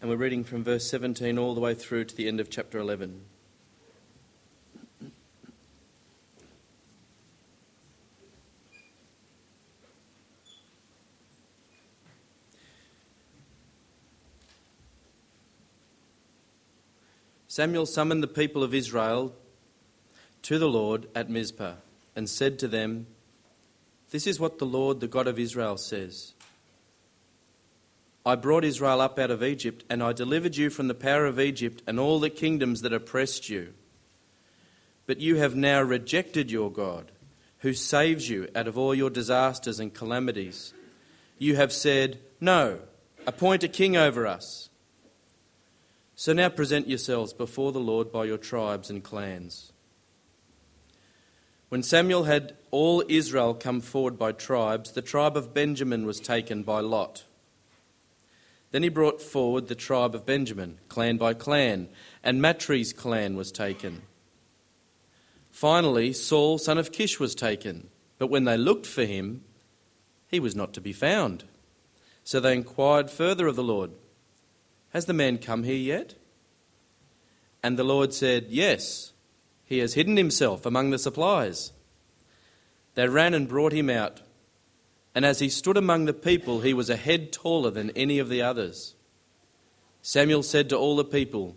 and we're reading from verse 17 all the way through to the end of chapter 11. Samuel summoned the people of Israel to the Lord at Mizpah and said to them, This is what the Lord, the God of Israel, says. I brought Israel up out of Egypt, and I delivered you from the power of Egypt and all the kingdoms that oppressed you. But you have now rejected your God, who saves you out of all your disasters and calamities. You have said, No, appoint a king over us. So now present yourselves before the Lord by your tribes and clans. When Samuel had all Israel come forward by tribes, the tribe of Benjamin was taken by Lot. Then he brought forward the tribe of Benjamin, clan by clan, and Matri's clan was taken. Finally, Saul, son of Kish, was taken, but when they looked for him, he was not to be found. So they inquired further of the Lord. Has the man come here yet? And the Lord said, Yes, he has hidden himself among the supplies. They ran and brought him out. And as he stood among the people, he was a head taller than any of the others. Samuel said to all the people,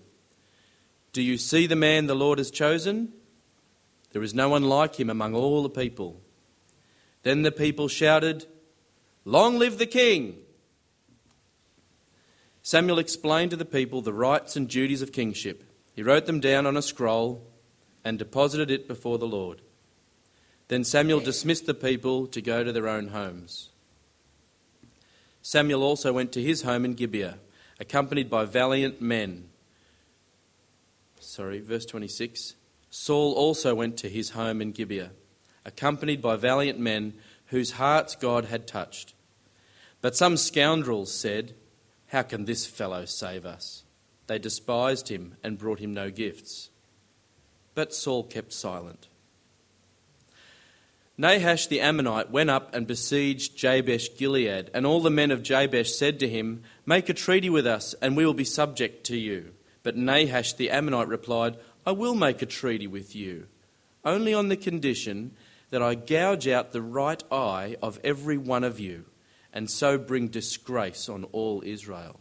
Do you see the man the Lord has chosen? There is no one like him among all the people. Then the people shouted, Long live the king! Samuel explained to the people the rights and duties of kingship. He wrote them down on a scroll and deposited it before the Lord. Then Samuel dismissed the people to go to their own homes. Samuel also went to his home in Gibeah, accompanied by valiant men. Sorry, verse 26. Saul also went to his home in Gibeah, accompanied by valiant men whose hearts God had touched. But some scoundrels said, how can this fellow save us? They despised him and brought him no gifts. But Saul kept silent. Nahash the Ammonite went up and besieged Jabesh Gilead, and all the men of Jabesh said to him, Make a treaty with us, and we will be subject to you. But Nahash the Ammonite replied, I will make a treaty with you, only on the condition that I gouge out the right eye of every one of you and so bring disgrace on all Israel.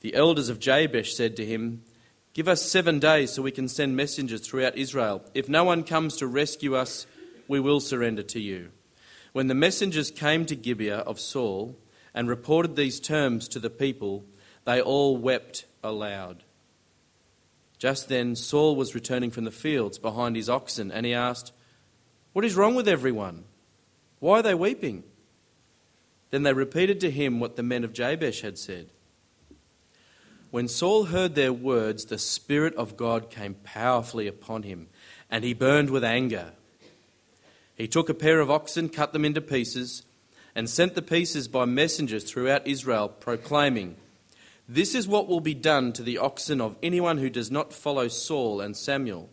The elders of Jabesh said to him, Give us seven days so we can send messengers throughout Israel. If no one comes to rescue us, we will surrender to you. When the messengers came to Gibeah of Saul and reported these terms to the people, they all wept aloud. Just then, Saul was returning from the fields behind his oxen, and he asked, What is wrong with everyone? Why are they weeping? Then they repeated to him what the men of Jabesh had said. When Saul heard their words, the Spirit of God came powerfully upon him, and he burned with anger. He took a pair of oxen, cut them into pieces, and sent the pieces by messengers throughout Israel, proclaiming, This is what will be done to the oxen of anyone who does not follow Saul and Samuel.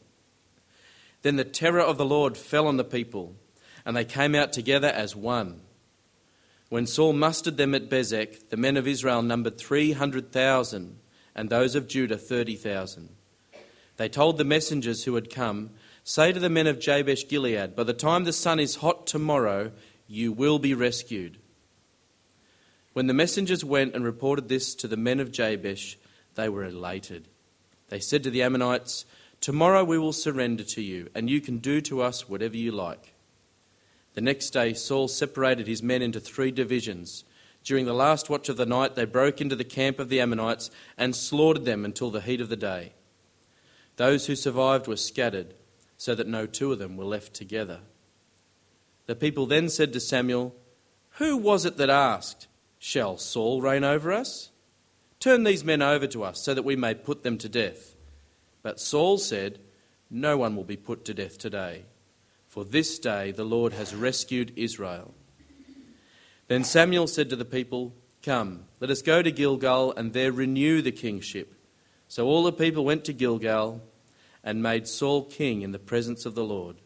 Then the terror of the Lord fell on the people, and they came out together as one. When Saul mustered them at Bezek, the men of Israel numbered 300,000, and those of Judah 30,000. They told the messengers who had come, Say to the men of Jabesh Gilead, By the time the sun is hot tomorrow, you will be rescued. When the messengers went and reported this to the men of Jabesh, they were elated. They said to the Ammonites, Tomorrow we will surrender to you, and you can do to us whatever you like. The next day, Saul separated his men into three divisions. During the last watch of the night, they broke into the camp of the Ammonites and slaughtered them until the heat of the day. Those who survived were scattered, so that no two of them were left together. The people then said to Samuel, Who was it that asked, Shall Saul reign over us? Turn these men over to us, so that we may put them to death. But Saul said, No one will be put to death today for this day the Lord has rescued Israel. Then Samuel said to the people, Come, let us go to Gilgal and there renew the kingship. So all the people went to Gilgal and made Saul king in the presence of the Lord.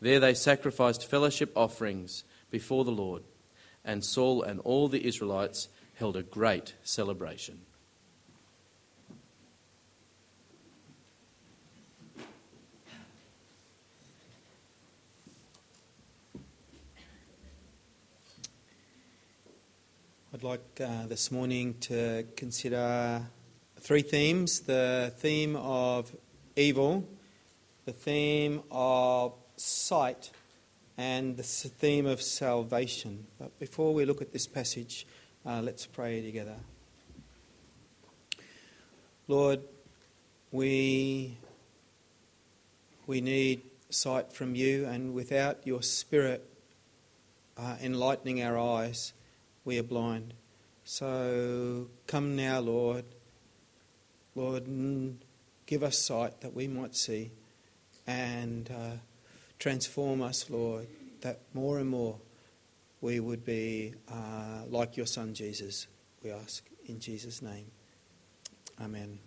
There they sacrificed fellowship offerings before the Lord, and Saul and all the Israelites held a great celebration. I'd like uh, this morning to consider three themes the theme of evil, the theme of sight, and the theme of salvation. But before we look at this passage, uh, let's pray together. Lord, we, we need sight from you, and without your Spirit uh, enlightening our eyes, we are blind. So come now, Lord. Lord, give us sight that we might see and uh, transform us, Lord, that more and more we would be uh, like your Son Jesus, we ask in Jesus' name. Amen.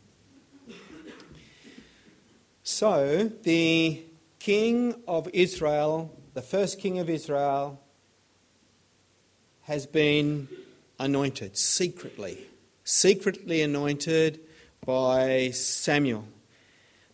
So, the king of Israel, the first king of Israel, has been anointed secretly, secretly anointed by Samuel.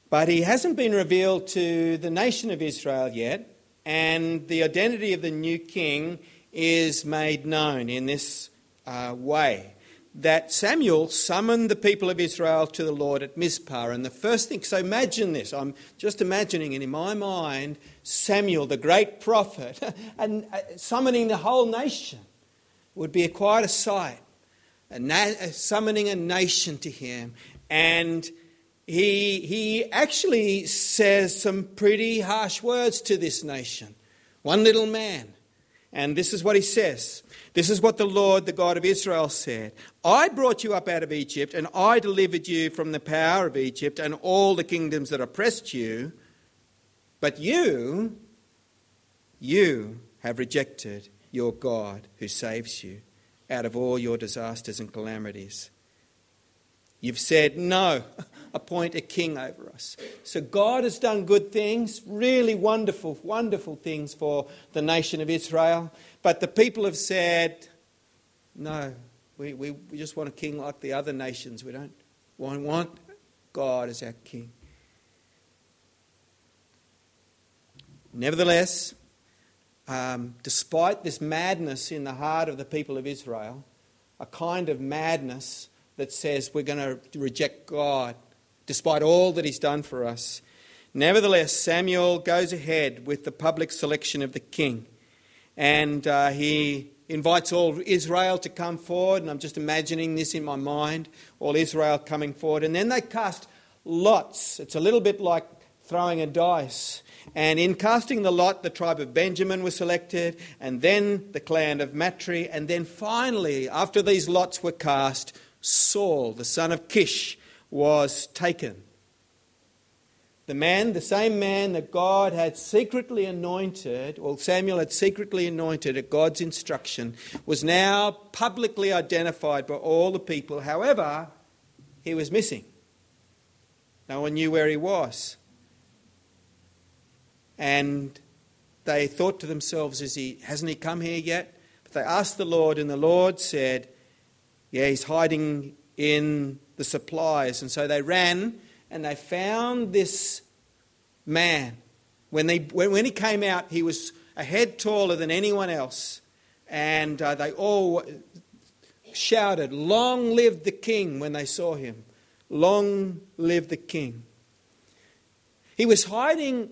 But he hasn't been revealed to the nation of Israel yet, and the identity of the new king is made known in this uh, way. That Samuel summoned the people of Israel to the Lord at Mizpah. And the first thing, so imagine this, I'm just imagining it in my mind Samuel, the great prophet, and uh, summoning the whole nation would be quite a sight. A na- summoning a nation to him. And he, he actually says some pretty harsh words to this nation. One little man. And this is what he says. This is what the Lord, the God of Israel, said I brought you up out of Egypt, and I delivered you from the power of Egypt and all the kingdoms that oppressed you. But you, you have rejected your God who saves you out of all your disasters and calamities. You've said, No, appoint a king over us. So God has done good things, really wonderful, wonderful things for the nation of Israel. But the people have said, No, we, we, we just want a king like the other nations. We don't want, want God as our king. Nevertheless, um, despite this madness in the heart of the people of Israel, a kind of madness that says we're going to reject God despite all that He's done for us. Nevertheless, Samuel goes ahead with the public selection of the king, and uh, he invites all Israel to come forward. And I'm just imagining this in my mind all Israel coming forward, and then they cast lots. It's a little bit like throwing a dice. And in casting the lot, the tribe of Benjamin was selected, and then the clan of Matri, and then finally, after these lots were cast, Saul, the son of Kish, was taken. The man, the same man that God had secretly anointed, or Samuel had secretly anointed at God's instruction, was now publicly identified by all the people. However, he was missing. No one knew where he was. And they thought to themselves, Is he, hasn't he come here yet? But they asked the Lord, and the Lord said, Yeah, he's hiding in the supplies. And so they ran and they found this man. When, they, when, when he came out, he was a head taller than anyone else. And uh, they all shouted, Long live the king, when they saw him. Long live the king. He was hiding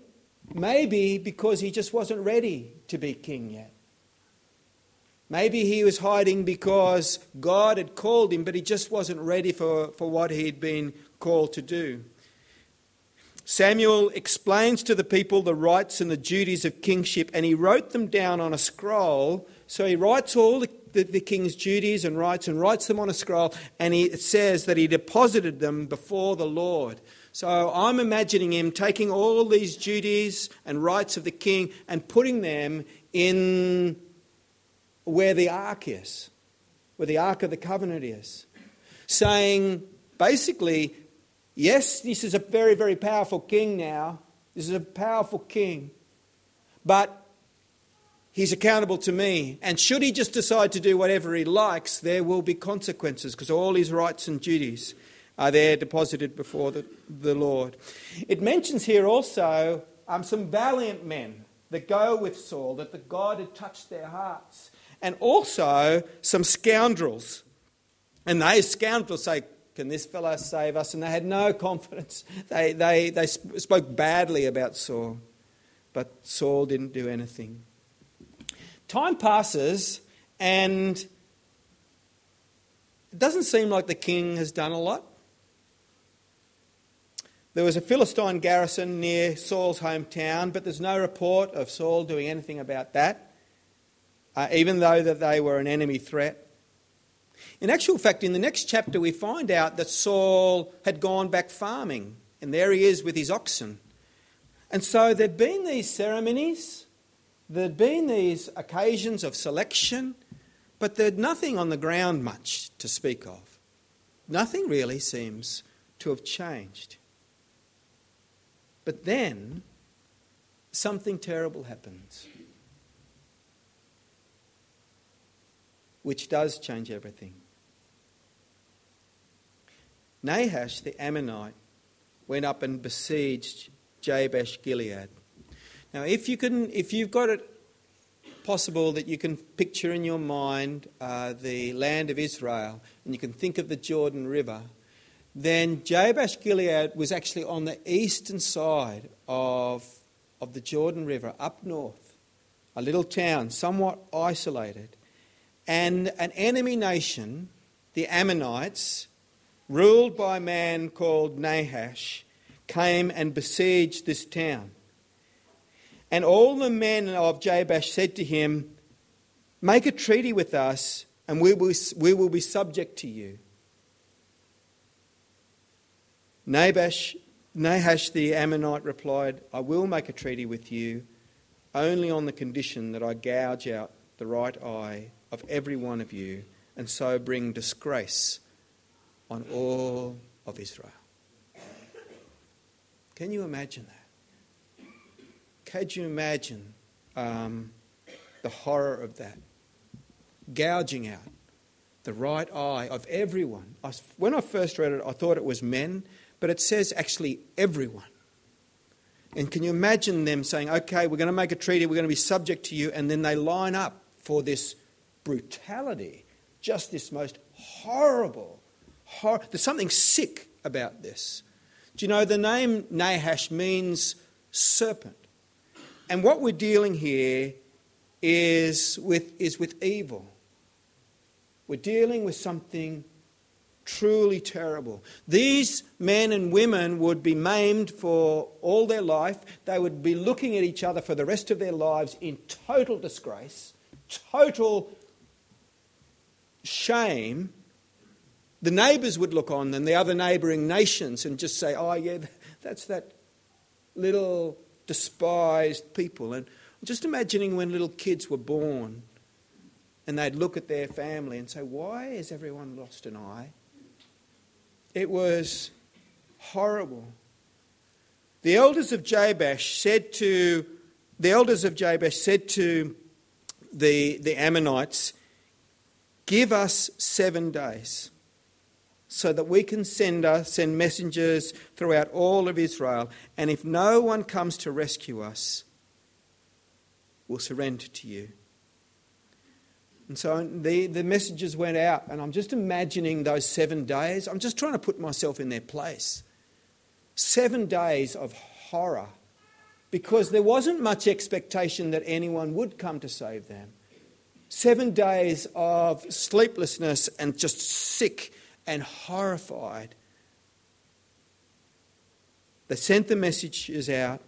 Maybe because he just wasn't ready to be king yet. Maybe he was hiding because God had called him, but he just wasn't ready for, for what he'd been called to do. Samuel explains to the people the rights and the duties of kingship, and he wrote them down on a scroll. So he writes all the, the, the king's duties and rights and writes them on a scroll, and he, it says that he deposited them before the Lord. So I'm imagining him taking all these duties and rights of the king and putting them in where the ark is, where the ark of the covenant is. Saying, basically, yes, this is a very, very powerful king now. This is a powerful king. But He's accountable to me. And should he just decide to do whatever he likes, there will be consequences because all his rights and duties are there deposited before the, the Lord. It mentions here also um, some valiant men that go with Saul, that the God had touched their hearts, and also some scoundrels. And those scoundrels say, Can this fellow save us? And they had no confidence. They, they, they spoke badly about Saul, but Saul didn't do anything. Time passes, and it doesn't seem like the king has done a lot. There was a Philistine garrison near Saul's hometown, but there's no report of Saul doing anything about that, uh, even though that they were an enemy threat. In actual fact, in the next chapter, we find out that Saul had gone back farming, and there he is with his oxen. And so there'd been these ceremonies, there'd been these occasions of selection, but there'd nothing on the ground much to speak of. Nothing really seems to have changed. But then something terrible happens, which does change everything. Nahash the Ammonite went up and besieged Jabesh Gilead. Now, if you can, if you've got it possible that you can picture in your mind uh, the land of Israel and you can think of the Jordan River then Jabesh Gilead was actually on the eastern side of, of the Jordan River, up north, a little town, somewhat isolated. And an enemy nation, the Ammonites, ruled by a man called Nahash, came and besieged this town. And all the men of Jabesh said to him, Make a treaty with us, and we will, we will be subject to you. Nabash, Nahash the Ammonite replied, I will make a treaty with you only on the condition that I gouge out the right eye of every one of you and so bring disgrace on all of Israel. Can you imagine that? Can you imagine um, the horror of that? Gouging out the right eye of everyone. I, when I first read it, I thought it was men, but it says actually everyone. And can you imagine them saying, okay, we're going to make a treaty, we're going to be subject to you, and then they line up for this brutality, just this most horrible, hor- there's something sick about this. Do you know the name Nahash means serpent? And what we're dealing here is with, is with evil. We're dealing with something truly terrible. These men and women would be maimed for all their life. They would be looking at each other for the rest of their lives in total disgrace, total shame. The neighbours would look on them, the other neighbouring nations, and just say, oh, yeah, that's that little despised people. And just imagining when little kids were born and they'd look at their family and say, Why has everyone lost an eye? It was horrible. The elders of Jabesh said to the elders of Jabesh said to the, the Ammonites, Give us seven days so that we can send, us, send messengers throughout all of Israel. And if no one comes to rescue us, we'll surrender to you. And so the, the messages went out, and I'm just imagining those seven days. I'm just trying to put myself in their place. Seven days of horror because there wasn't much expectation that anyone would come to save them. Seven days of sleeplessness and just sick and horrified. They sent the messages out,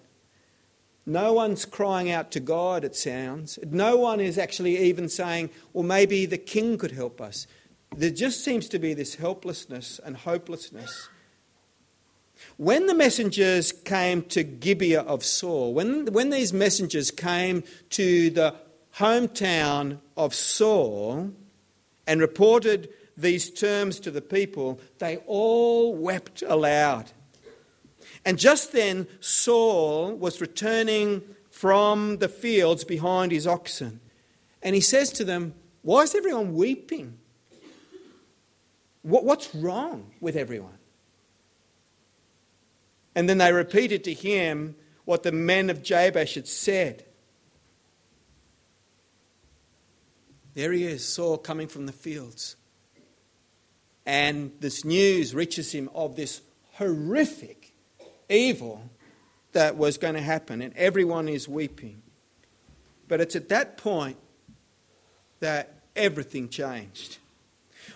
no one's crying out to God, it sounds. No one is actually even saying, well, maybe the king could help us. There just seems to be this helplessness and hopelessness. When the messengers came to Gibeah of Saul, when, when these messengers came to the hometown of Saul and reported these terms to the people, they all wept aloud. And just then, Saul was returning from the fields behind his oxen. And he says to them, Why is everyone weeping? What's wrong with everyone? And then they repeated to him what the men of Jabesh had said. There he is, Saul coming from the fields. And this news reaches him of this horrific evil that was going to happen, and everyone is weeping. But it's at that point that everything changed.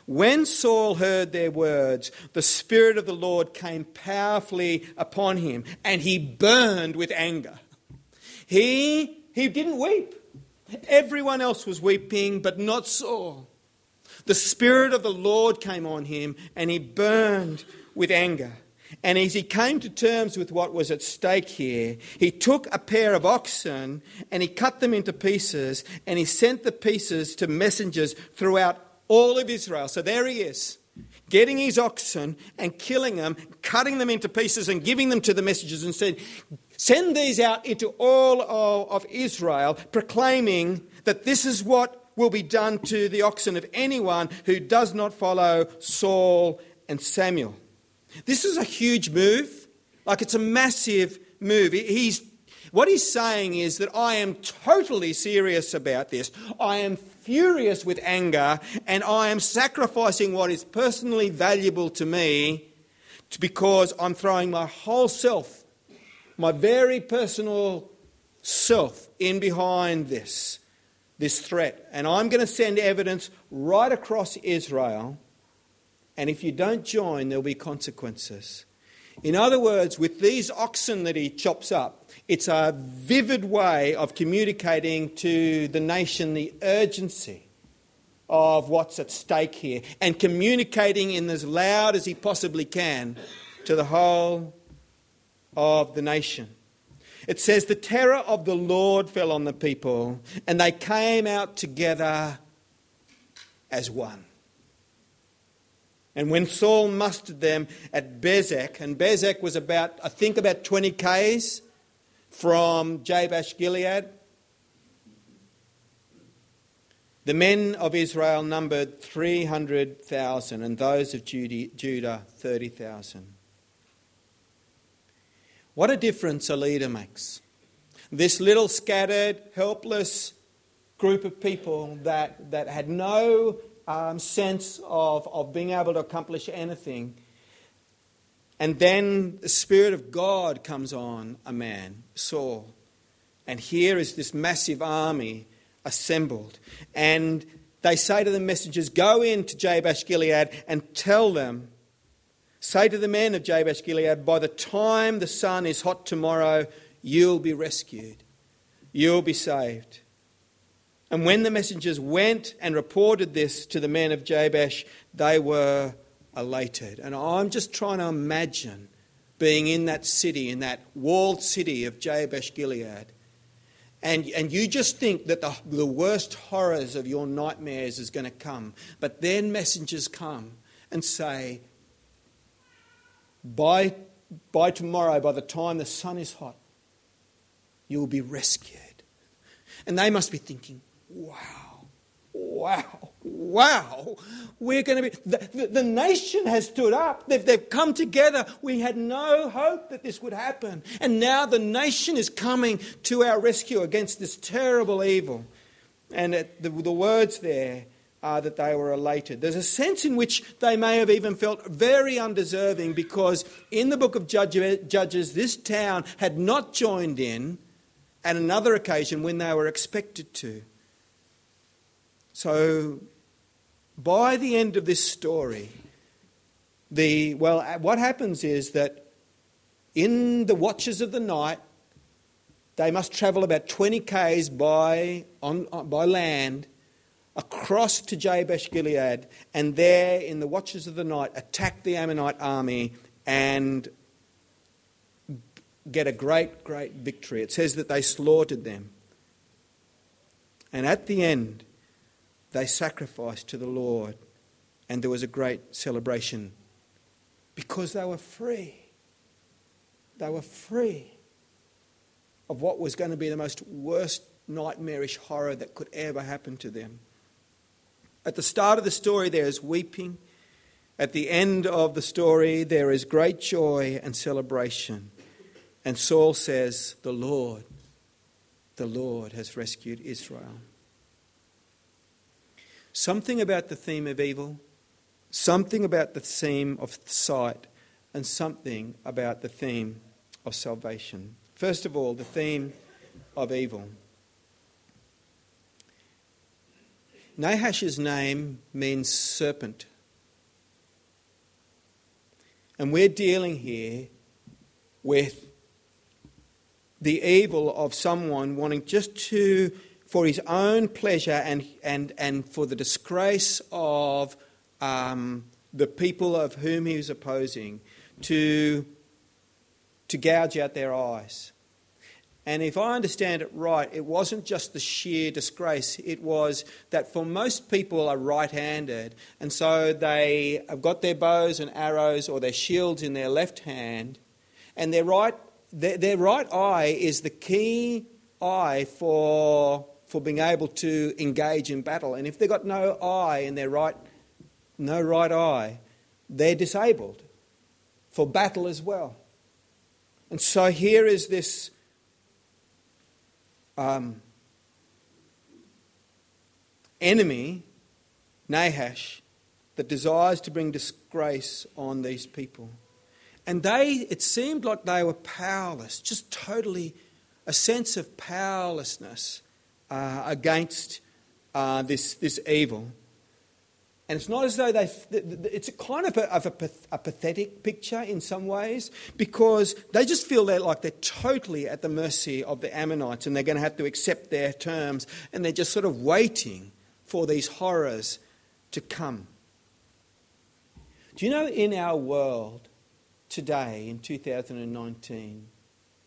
When Saul heard their words, the Spirit of the Lord came powerfully upon him, and he burned with anger. He, he didn't weep. Everyone else was weeping, but not Saul. The Spirit of the Lord came on him, and he burned with anger. And as he came to terms with what was at stake here, he took a pair of oxen and he cut them into pieces, and he sent the pieces to messengers throughout all of Israel. So there he is, getting his oxen and killing them, cutting them into pieces and giving them to the messengers, and said, Send these out into all of Israel, proclaiming that this is what will be done to the oxen of anyone who does not follow Saul and Samuel. This is a huge move. Like it's a massive move. He's, what he's saying is that I am totally serious about this. I am furious with anger and I am sacrificing what is personally valuable to me because I'm throwing my whole self, my very personal self, in behind this this threat. And I'm going to send evidence right across Israel. And if you don't join, there'll be consequences. In other words, with these oxen that he chops up, it's a vivid way of communicating to the nation the urgency of what's at stake here and communicating in as loud as he possibly can to the whole of the nation. It says, The terror of the Lord fell on the people, and they came out together as one. And when Saul mustered them at Bezek, and Bezek was about, I think, about 20 Ks from Jabesh Gilead, the men of Israel numbered 300,000, and those of Judah 30,000. What a difference a leader makes. This little scattered, helpless group of people that, that had no um, sense of, of being able to accomplish anything. And then the Spirit of God comes on a man, Saul. And here is this massive army assembled. And they say to the messengers, Go in to Jabesh Gilead and tell them Say to the men of Jabesh Gilead, By the time the sun is hot tomorrow, you'll be rescued, you'll be saved. And when the messengers went and reported this to the men of Jabesh, they were elated. And I'm just trying to imagine being in that city, in that walled city of Jabesh Gilead. And, and you just think that the, the worst horrors of your nightmares is going to come. But then messengers come and say, by, by tomorrow, by the time the sun is hot, you will be rescued. And they must be thinking, wow, wow, wow, we're going to be. The, the, nation has stood up. They've, they've come together. We had no hope that this would happen. And now the nation is coming to our rescue against this terrible evil. And it, the, the words there are that they were elated. There's a sense in which they may have even felt very undeserving because in the book of Judges, this town had not joined in at another occasion when they were expected to. So, by the end of this story, the well, what happens is that in the watches of the night, they must travel about 20 k's by, on, uh, by land across to Jabesh Gilead, and there in the watches of the night attack the Ammonite army and get a great, great victory. It says that they slaughtered them. And at the end, they sacrificed to the Lord, and there was a great celebration because they were free. They were free. of what was going to be the most worst nightmarish horror that could ever happen to them. At the start of the story, there is weeping. At the end of the story, there is great joy and celebration. And Saul says, The Lord, the Lord has rescued Israel. Something about the theme of evil, something about the theme of sight, and something about the theme of salvation. First of all, the theme of evil. Nahash's name means serpent. And we're dealing here with the evil of someone wanting just to, for his own pleasure and, and, and for the disgrace of um, the people of whom he was opposing, to, to gouge out their eyes. And if I understand it right, it wasn't just the sheer disgrace, it was that for most people are right handed, and so they have got their bows and arrows or their shields in their left hand, and their right, their, their right eye is the key eye for, for being able to engage in battle. And if they've got no eye in their right, no right eye, they're disabled for battle as well. And so here is this um, enemy, Nahash, that desires to bring disgrace on these people. And they, it seemed like they were powerless, just totally a sense of powerlessness uh, against uh, this, this evil. And it's not as though they, it's a kind of, a, of a, a, pathetic picture in some ways because they just feel they're like they're totally at the mercy of the Ammonites and they're going to have to accept their terms and they're just sort of waiting for these horrors to come. Do you know in our world today, in 2019,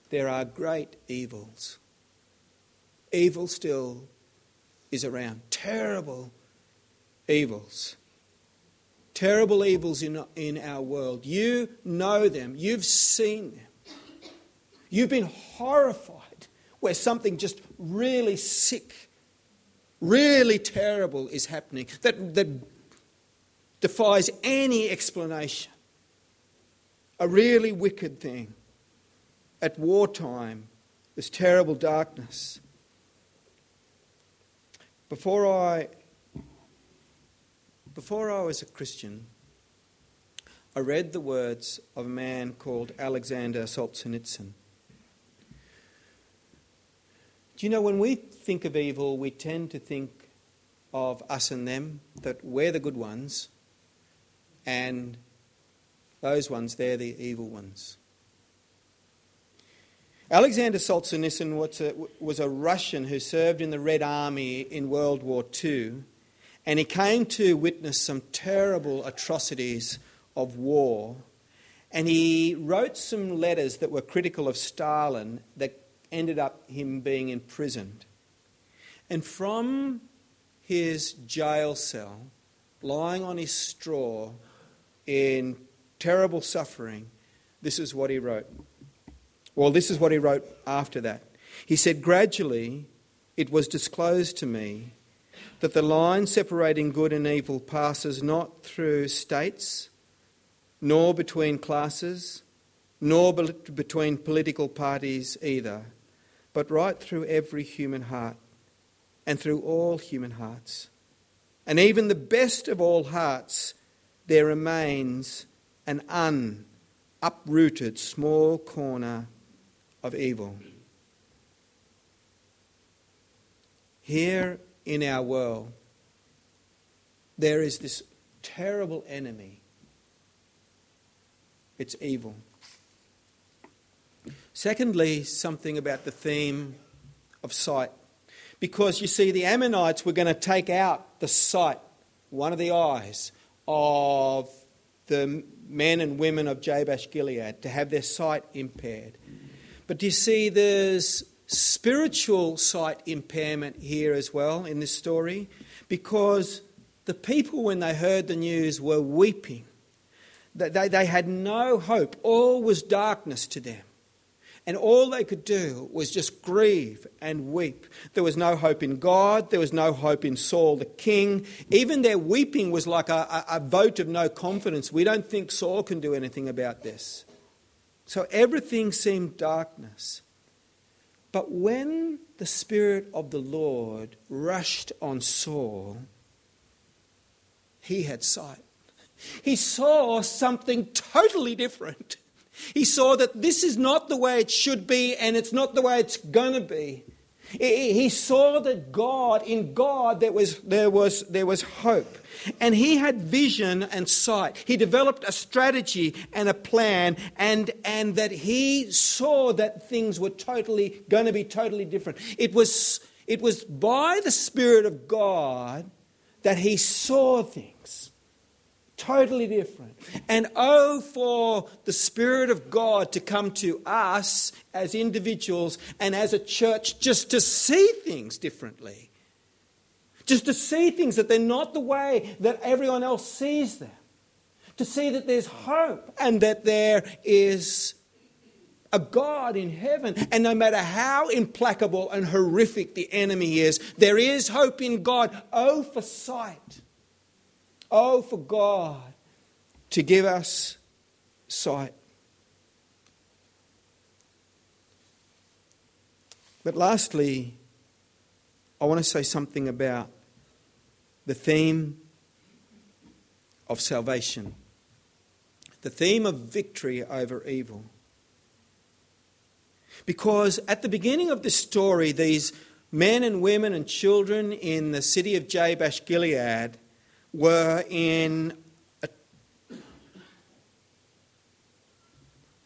there are great evils? Evil still is around, terrible evils. Terrible evils in, in our world. You know them, you've seen them. You've been horrified where something just really sick, really terrible is happening that, that defies any explanation. A really wicked thing. At wartime, this terrible darkness. Before I before I was a Christian, I read the words of a man called Alexander Solzhenitsyn. Do you know, when we think of evil, we tend to think of us and them, that we're the good ones, and those ones, they're the evil ones. Alexander Solzhenitsyn was a, was a Russian who served in the Red Army in World War II and he came to witness some terrible atrocities of war. And he wrote some letters that were critical of Stalin that ended up him being imprisoned. And from his jail cell, lying on his straw in terrible suffering, this is what he wrote. Well, this is what he wrote after that. He said, Gradually, it was disclosed to me that the line separating good and evil passes not through states, nor between classes, nor between political parties either, but right through every human heart and through all human hearts. And even the best of all hearts, there remains an un uprooted small corner of evil. Here in our world, there is this terrible enemy. It's evil. Secondly, something about the theme of sight. Because you see, the Ammonites were going to take out the sight, one of the eyes, of the men and women of Jabesh Gilead to have their sight impaired. But do you see, there's spiritual sight impairment here as well in this story because the people, when they heard the news, were weeping. They, they had no hope. All was darkness to them. And all they could do was just grieve and weep. There was no hope in God. There was no hope in Saul the king. Even their weeping was like a, a, a vote of no confidence. We don't think Saul can do anything about this. So everything seemed darkness. But when the Spirit of the Lord rushed on Saul, he had sight. He saw something totally different. He saw that this is not the way it should be and it's not the way it's going to be. He saw that God, in God, there was, there, was, there was hope. And he had vision and sight. He developed a strategy and a plan, and, and that he saw that things were totally going to be totally different. It was, it was by the Spirit of God that he saw things. Totally different. And oh, for the Spirit of God to come to us as individuals and as a church just to see things differently. Just to see things that they're not the way that everyone else sees them. To see that there's hope and that there is a God in heaven. And no matter how implacable and horrific the enemy is, there is hope in God. Oh, for sight Oh, for God to give us sight. But lastly, I want to say something about the theme of salvation, the theme of victory over evil. Because at the beginning of this story, these men and women and children in the city of Jabesh Gilead were in a,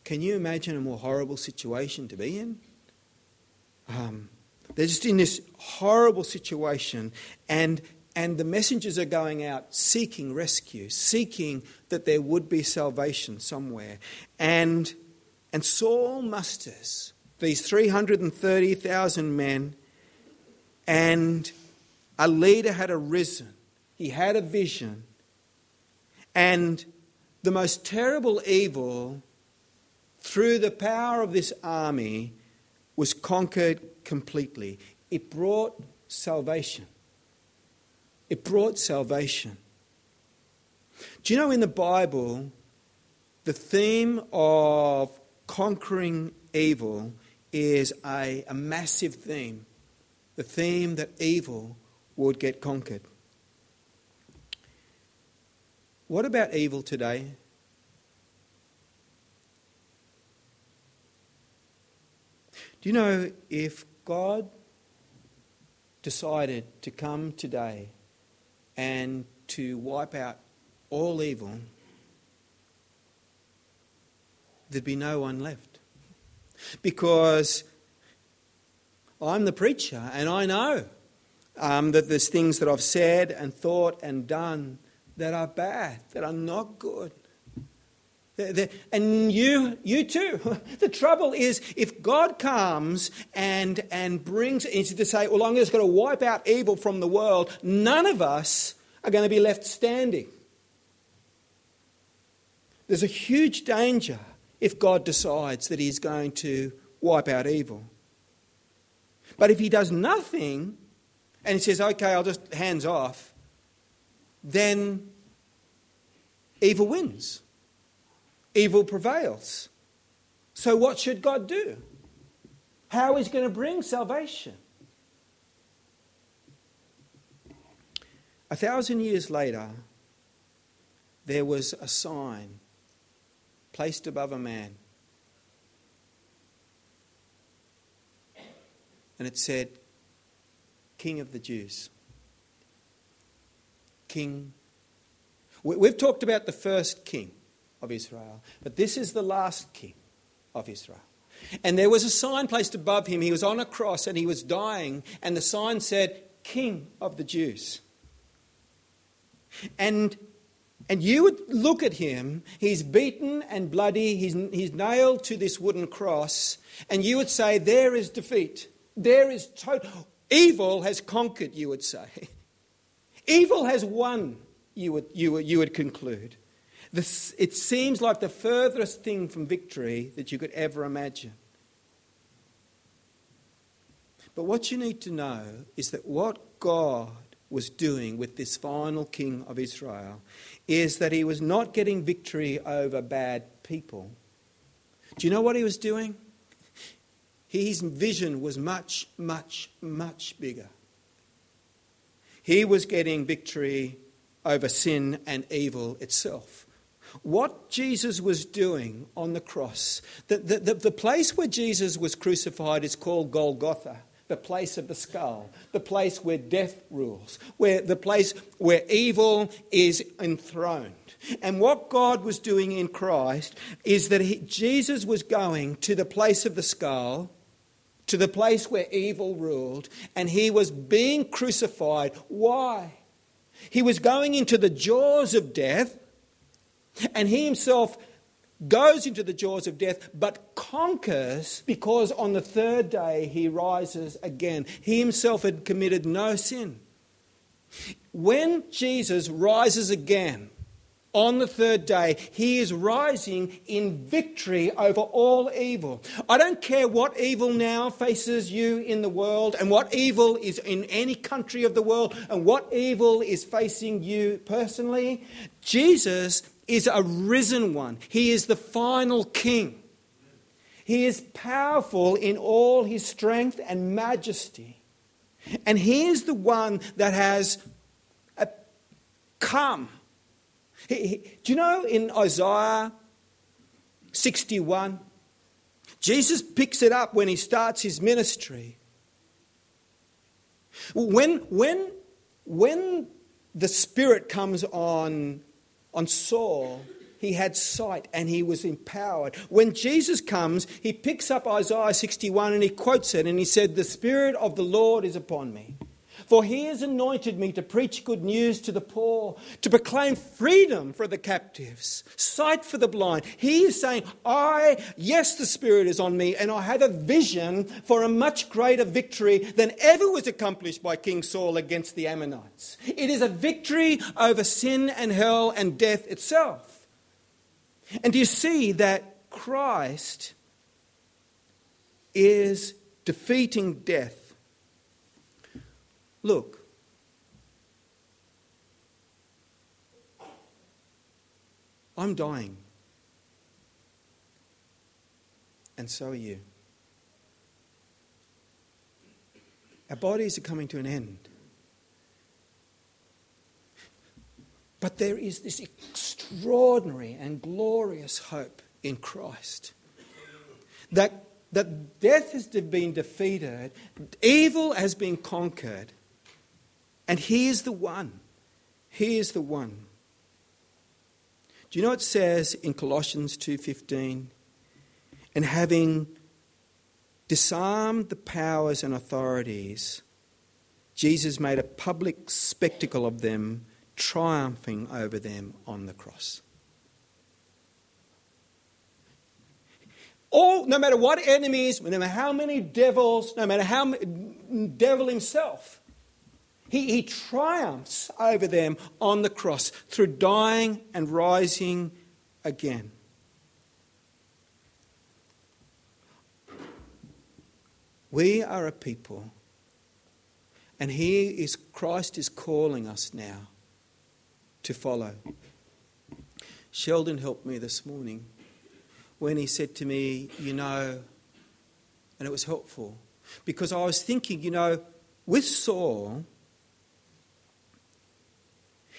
can you imagine a more horrible situation to be in? Um, they're just in this horrible situation, and and the messengers are going out seeking rescue, seeking that there would be salvation somewhere. And, and Saul musters these 330,000 men, and a leader had arisen he had a vision. And the most terrible evil, through the power of this army, was conquered completely. It brought salvation. It brought salvation. Do you know in the Bible, the theme of conquering evil is a, a massive theme. The theme that evil would get conquered. What about evil today? Do you know if God decided to come today and to wipe out all evil, there'd be no one left? Because I'm the preacher and I know um, that there's things that I've said and thought and done that are bad, that are not good. And you, you too. The trouble is, if God comes and, and brings it to say, well, I'm just going to wipe out evil from the world, none of us are going to be left standing. There's a huge danger if God decides that He's going to wipe out evil. But if He does nothing and He says, okay, I'll just hands off, then evil wins, evil prevails. So, what should God do? How is going to bring salvation? A thousand years later, there was a sign placed above a man. And it said, King of the Jews. King. We've talked about the first king of Israel, but this is the last king of Israel. And there was a sign placed above him. He was on a cross and he was dying, and the sign said, King of the Jews. And, and you would look at him, he's beaten and bloody, he's, he's nailed to this wooden cross, and you would say, There is defeat. There is total. Evil has conquered, you would say. Evil has won, you would, you you would conclude. This, it seems like the furthest thing from victory that you could ever imagine. But what you need to know is that what God was doing with this final king of Israel is that he was not getting victory over bad people. Do you know what he was doing? His vision was much, much, much bigger. He was getting victory over sin and evil itself. What Jesus was doing on the cross, the, the, the, the place where Jesus was crucified is called Golgotha the place of the skull, the place where death rules, where the place where evil is enthroned. And what God was doing in Christ is that he, Jesus was going to the place of the skull, to the place where evil ruled, and he was being crucified. Why? He was going into the jaws of death, and he himself goes into the jaws of death, but conquers because on the third day he rises again. He himself had committed no sin. When Jesus rises again on the third day, he is rising in victory over all evil. I don't care what evil now faces you in the world, and what evil is in any country of the world, and what evil is facing you personally. Jesus is a risen one, He is the final King. He is powerful in all His strength and majesty. And He is the one that has come. He, he, do you know in Isaiah 61? Jesus picks it up when he starts his ministry. When, when, when the Spirit comes on on Saul, he had sight and he was empowered. When Jesus comes, he picks up Isaiah 61 and he quotes it and he said, The Spirit of the Lord is upon me. For he has anointed me to preach good news to the poor, to proclaim freedom for the captives, sight for the blind. He is saying, I, yes, the Spirit is on me, and I have a vision for a much greater victory than ever was accomplished by King Saul against the Ammonites. It is a victory over sin and hell and death itself. And do you see that Christ is defeating death? Look, I'm dying. And so are you. Our bodies are coming to an end. But there is this extraordinary and glorious hope in Christ that, that death has been defeated, evil has been conquered, and he is the one. He is the one. Do you know what it says in Colossians 2:15? And having disarmed the powers and authorities, Jesus made a public spectacle of them, triumphing over them on the cross. All, no matter what enemies, no matter how many devils, no matter how devil himself, he, he triumphs over them on the cross through dying and rising again. We are a people, and here is Christ is calling us now to follow. Sheldon helped me this morning when he said to me, You know, and it was helpful because I was thinking, you know, with Saul,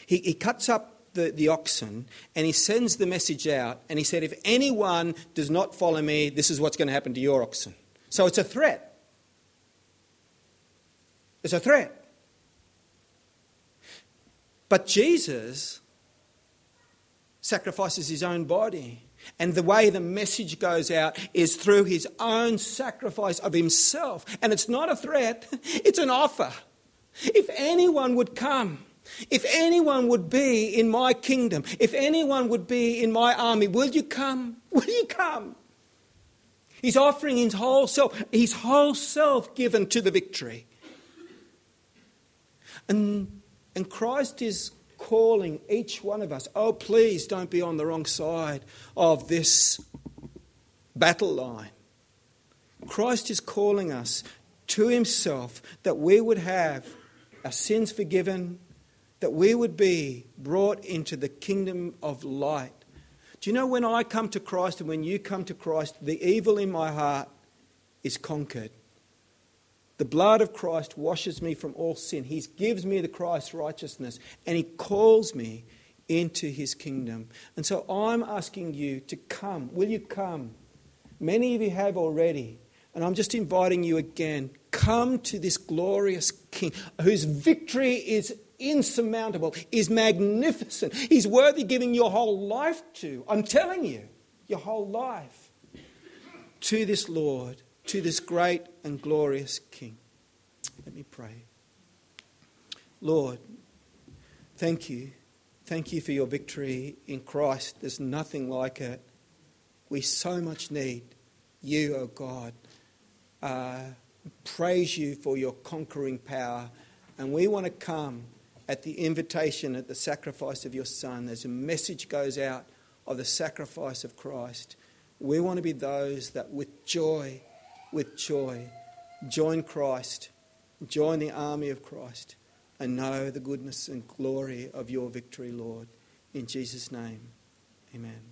he, he cuts up the, the oxen and he sends the message out and he said, If anyone does not follow me, this is what's going to happen to your oxen. So it's a threat. It's a threat. But Jesus sacrifices his own body. And the way the message goes out is through his own sacrifice of himself. And it's not a threat, it's an offer. If anyone would come, if anyone would be in my kingdom, if anyone would be in my army, will you come? Will you come? He's offering his whole self, his whole self given to the victory. And, and Christ is calling each one of us, oh, please don't be on the wrong side of this battle line. Christ is calling us to himself, that we would have our sins forgiven, that we would be brought into the kingdom of light. Do you know when I come to Christ and when you come to Christ, the evil in my heart is conquered? The blood of Christ washes me from all sin. He gives me the Christ righteousness and He calls me into His kingdom. And so I'm asking you to come. Will you come? Many of you have already. And I'm just inviting you again come to this glorious King whose victory is insurmountable, is magnificent. He's worthy giving your whole life to. I'm telling you, your whole life to this Lord, to this great and glorious King. Let me pray. Lord, thank you. Thank you for your victory in Christ. There's nothing like it. We so much need you, O oh God. Uh, praise you for your conquering power. And we want to come at the invitation, at the sacrifice of your Son, as a message goes out of the sacrifice of Christ. We want to be those that with joy, with joy, join Christ, join the army of Christ, and know the goodness and glory of your victory, Lord. In Jesus' name, amen.